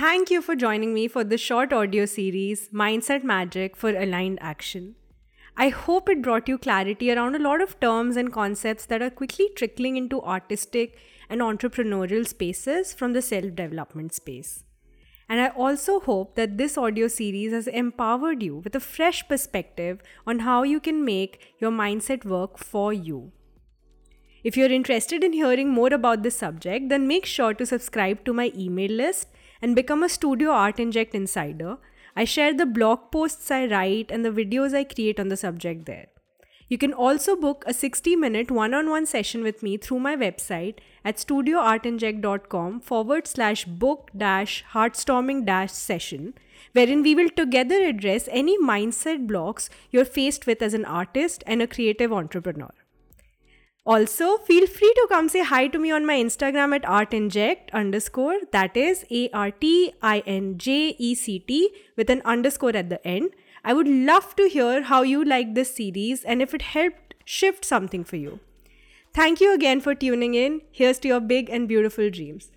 Thank you for joining me for this short audio series, Mindset Magic for Aligned Action. I hope it brought you clarity around a lot of terms and concepts that are quickly trickling into artistic and entrepreneurial spaces from the self development space. And I also hope that this audio series has empowered you with a fresh perspective on how you can make your mindset work for you. If you're interested in hearing more about this subject, then make sure to subscribe to my email list and become a Studio Art Inject insider. I share the blog posts I write and the videos I create on the subject there. You can also book a 60 minute one on one session with me through my website at studioartinject.com forward slash book dash heartstorming dash session, wherein we will together address any mindset blocks you're faced with as an artist and a creative entrepreneur. Also, feel free to come say hi to me on my Instagram at artinject underscore, that is A R T I N J E C T with an underscore at the end. I would love to hear how you like this series and if it helped shift something for you. Thank you again for tuning in. Here's to your big and beautiful dreams.